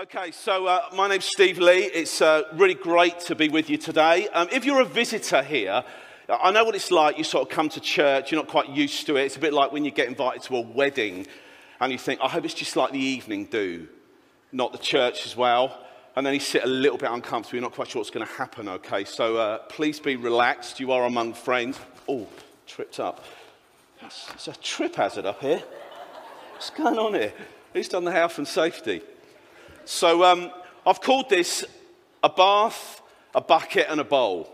Okay, so uh, my name's Steve Lee. It's uh, really great to be with you today. Um, if you're a visitor here, I know what it's like. You sort of come to church, you're not quite used to it. It's a bit like when you get invited to a wedding and you think, I hope it's just like the evening do, not the church as well. And then you sit a little bit uncomfortable. You're not quite sure what's going to happen, okay? So uh, please be relaxed. You are among friends. Oh, tripped up. It's, it's a trip hazard up here. What's going on here? Who's done the health and safety? So um, I've called this a bath, a bucket, and a bowl.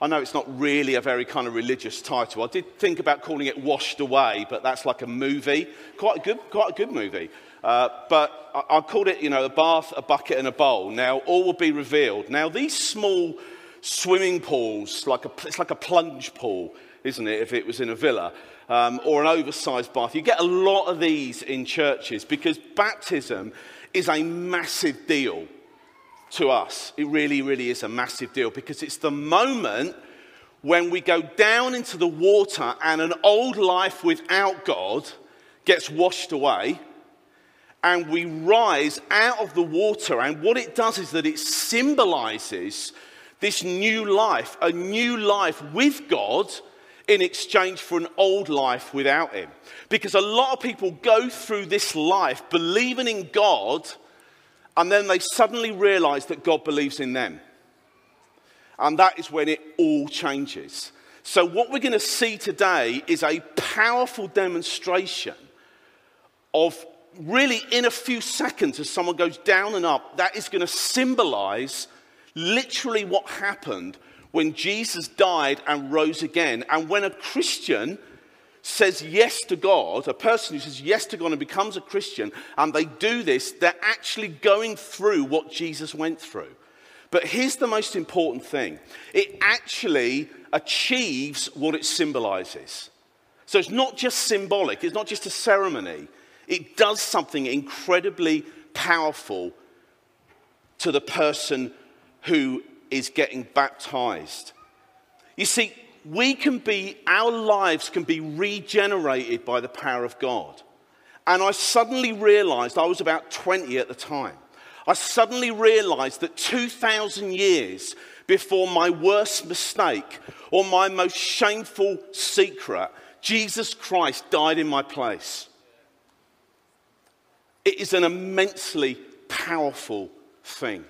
I know it's not really a very kind of religious title. I did think about calling it Washed Away, but that's like a movie. Quite a good, quite a good movie. Uh, but I, I called it, you know, a bath, a bucket, and a bowl. Now, all will be revealed. Now, these small swimming pools, like a, it's like a plunge pool, isn't it, if it was in a villa, um, or an oversized bath. You get a lot of these in churches because baptism is a massive deal to us. It really, really is a massive deal because it's the moment when we go down into the water and an old life without God gets washed away and we rise out of the water. And what it does is that it symbolizes this new life, a new life with God in exchange for an old life without Him. Because a lot of people go through this life believing in God, and then they suddenly realize that God believes in them. And that is when it all changes. So, what we're going to see today is a powerful demonstration of really in a few seconds, as someone goes down and up, that is going to symbolize literally what happened when Jesus died and rose again. And when a Christian says yes to God, a person who says yes to God and becomes a Christian, and they do this, they're actually going through what Jesus went through. But here's the most important thing it actually achieves what it symbolizes. So it's not just symbolic, it's not just a ceremony, it does something incredibly powerful to the person who is getting baptized. You see, we can be, our lives can be regenerated by the power of God. And I suddenly realized, I was about 20 at the time, I suddenly realized that 2,000 years before my worst mistake or my most shameful secret, Jesus Christ died in my place. It is an immensely powerful thing.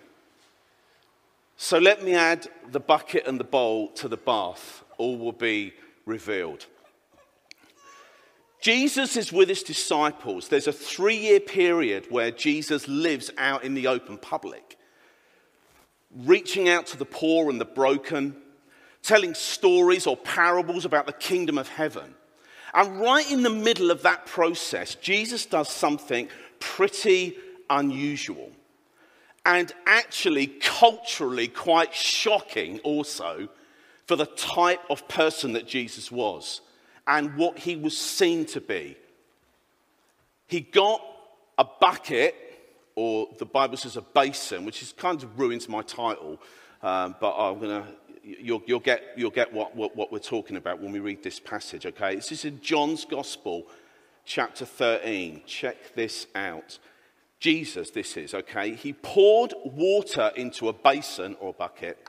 So let me add the bucket and the bowl to the bath. All will be revealed. Jesus is with his disciples. There's a three year period where Jesus lives out in the open public, reaching out to the poor and the broken, telling stories or parables about the kingdom of heaven. And right in the middle of that process, Jesus does something pretty unusual and actually culturally quite shocking also for the type of person that Jesus was and what he was seen to be. He got a bucket, or the Bible says a basin, which is kind of ruins my title, um, but I'm going to. You'll, you'll, get, you'll get what, what, what we're talking about when we read this passage, okay? This is in John's Gospel, chapter 13. Check this out. Jesus, this is, okay? He poured water into a basin or bucket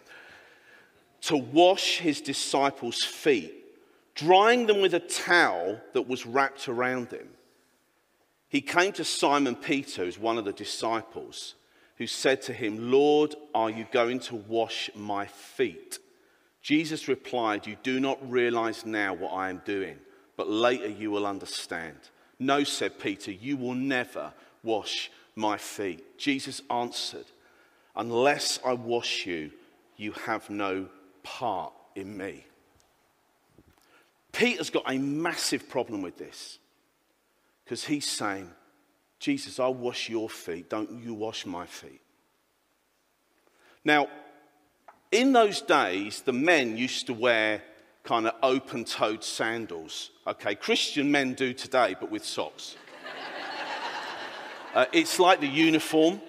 to wash his disciples' feet, drying them with a towel that was wrapped around him. He came to Simon Peter, who's one of the disciples, who said to him, Lord, are you going to wash my feet? Jesus replied, You do not realize now what I am doing, but later you will understand. No, said Peter, you will never wash my feet. Jesus answered, Unless I wash you, you have no part in me. Peter's got a massive problem with this because he's saying, Jesus, I'll wash your feet. Don't you wash my feet. Now, in those days, the men used to wear kind of open toed sandals. Okay, Christian men do today, but with socks. Uh, it's like the uniform.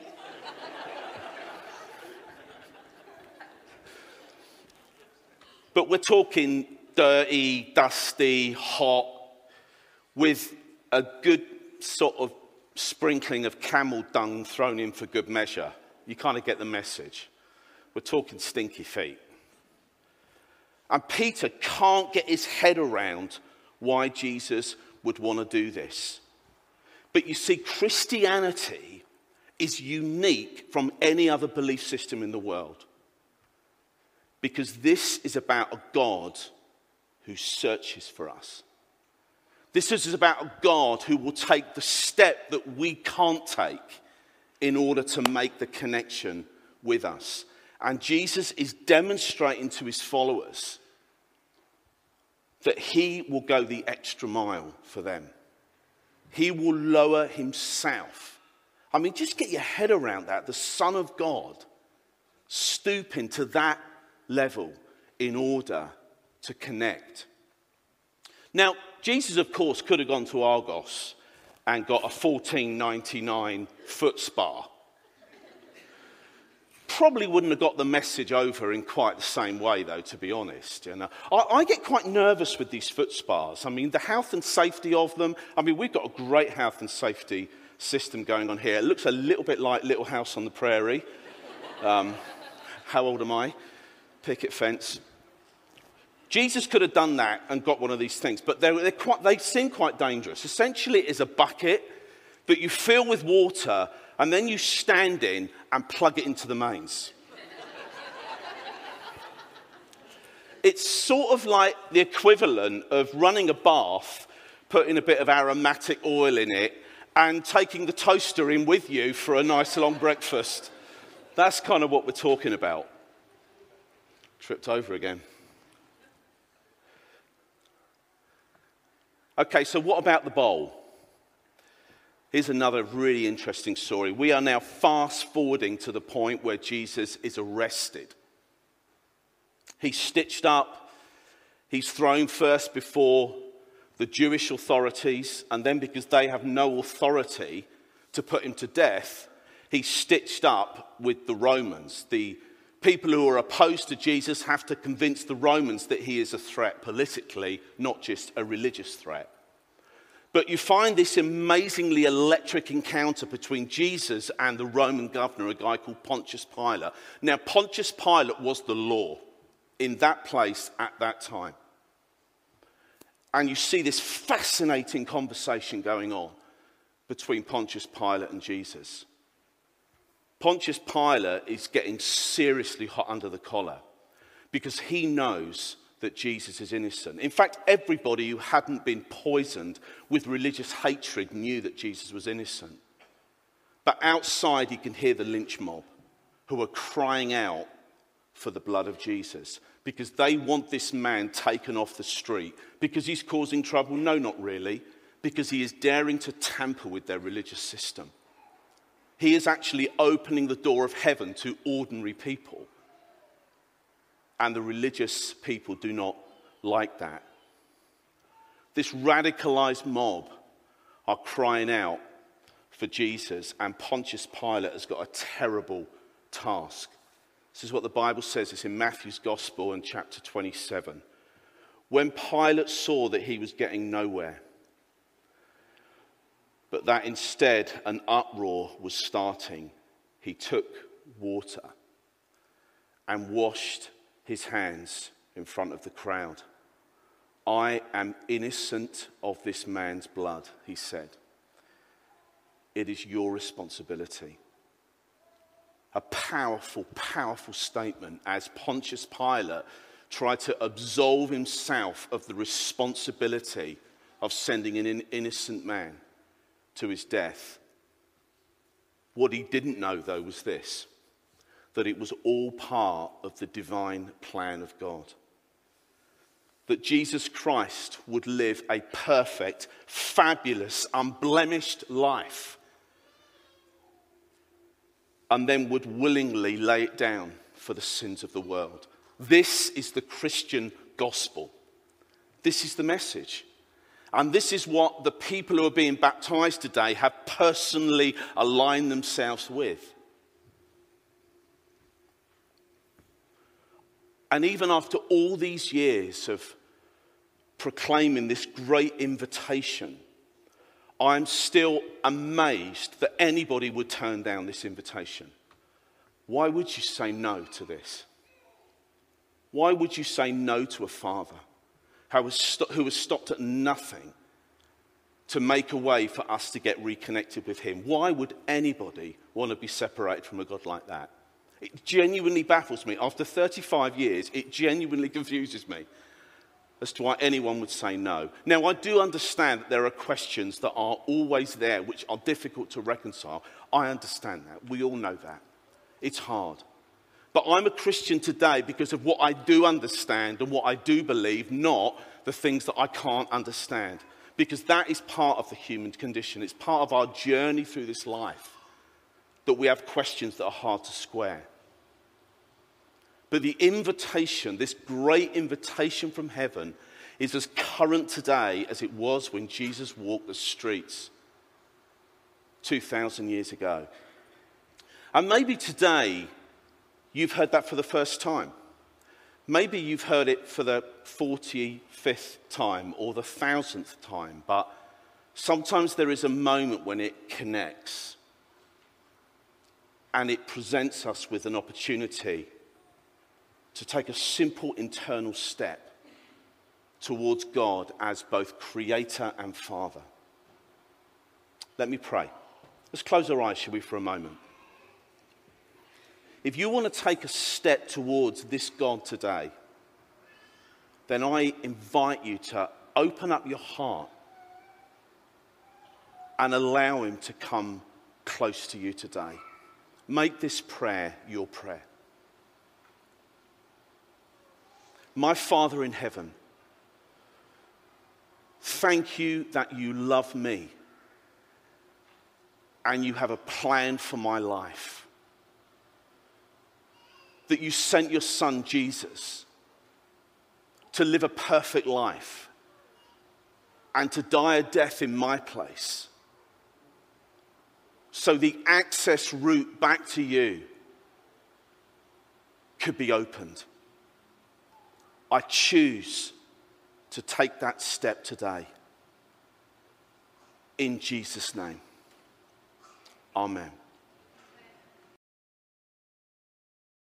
but we're talking dirty, dusty, hot, with a good sort of sprinkling of camel dung thrown in for good measure. You kind of get the message. We're talking stinky feet. And Peter can't get his head around why Jesus would want to do this. But you see, Christianity is unique from any other belief system in the world. Because this is about a God who searches for us. This is about a God who will take the step that we can't take in order to make the connection with us. And Jesus is demonstrating to his followers that he will go the extra mile for them. He will lower himself. I mean, just get your head around that. The Son of God stooping to that level in order to connect. Now, Jesus, of course, could have gone to Argos and got a 1499 foot spa. Probably wouldn't have got the message over in quite the same way, though, to be honest. You know? I, I get quite nervous with these foot spas. I mean, the health and safety of them. I mean, we've got a great health and safety system going on here. It looks a little bit like Little House on the Prairie. Um, how old am I? Picket fence. Jesus could have done that and got one of these things, but they're, quite, they seem quite dangerous. Essentially, it is a bucket that you fill with water and then you stand in and plug it into the mains. it's sort of like the equivalent of running a bath, putting a bit of aromatic oil in it, and taking the toaster in with you for a nice long breakfast. That's kind of what we're talking about. Tripped over again. Okay, so what about the bowl? Here's another really interesting story. We are now fast forwarding to the point where Jesus is arrested. He's stitched up, he's thrown first before the Jewish authorities, and then because they have no authority to put him to death, he's stitched up with the Romans, the people who are opposed to Jesus have to convince the Romans that he is a threat politically, not just a religious threat. But you find this amazingly electric encounter between Jesus and the Roman governor, a guy called Pontius Pilate. Now, Pontius Pilate was the law in that place at that time. And you see this fascinating conversation going on between Pontius Pilate and Jesus. Pontius Pilate is getting seriously hot under the collar because he knows that Jesus is innocent. In fact, everybody who hadn't been poisoned with religious hatred knew that Jesus was innocent. But outside, you can hear the lynch mob who are crying out for the blood of Jesus because they want this man taken off the street because he's causing trouble. No, not really, because he is daring to tamper with their religious system. He is actually opening the door of heaven to ordinary people. And the religious people do not like that. This radicalized mob are crying out for Jesus, and Pontius Pilate has got a terrible task. This is what the Bible says. It's in Matthew's Gospel in chapter 27. When Pilate saw that he was getting nowhere, but that instead an uproar was starting, he took water and washed his hands in front of the crowd. I am innocent of this man's blood, he said. It is your responsibility. A powerful, powerful statement as Pontius Pilate tried to absolve himself of the responsibility of sending an innocent man to his death. What he didn't know, though, was this that it was all part of the divine plan of God. That Jesus Christ would live a perfect, fabulous, unblemished life and then would willingly lay it down for the sins of the world. This is the Christian gospel. This is the message. And this is what the people who are being baptized today have personally aligned themselves with. And even after all these years of proclaiming this great invitation, I'm still amazed that anybody would turn down this invitation. Why would you say no to this? Why would you say no to a father who has stopped at nothing to make a way for us to get reconnected with him? Why would anybody want to be separated from a God like that? It genuinely baffles me. After 35 years, it genuinely confuses me as to why anyone would say no. Now, I do understand that there are questions that are always there which are difficult to reconcile. I understand that. We all know that. It's hard. But I'm a Christian today because of what I do understand and what I do believe, not the things that I can't understand. Because that is part of the human condition. It's part of our journey through this life that we have questions that are hard to square. But the invitation, this great invitation from heaven, is as current today as it was when Jesus walked the streets 2,000 years ago. And maybe today you've heard that for the first time. Maybe you've heard it for the 45th time or the thousandth time, but sometimes there is a moment when it connects and it presents us with an opportunity to take a simple internal step towards God as both creator and father. Let me pray. Let's close our eyes, shall we, for a moment. If you want to take a step towards this God today, then I invite you to open up your heart and allow Him to come close to you today. Make this prayer your prayer. My Father in heaven, thank you that you love me and you have a plan for my life. That you sent your son Jesus to live a perfect life and to die a death in my place. So the access route back to you could be opened. I choose to take that step today. In Jesus' name. Amen.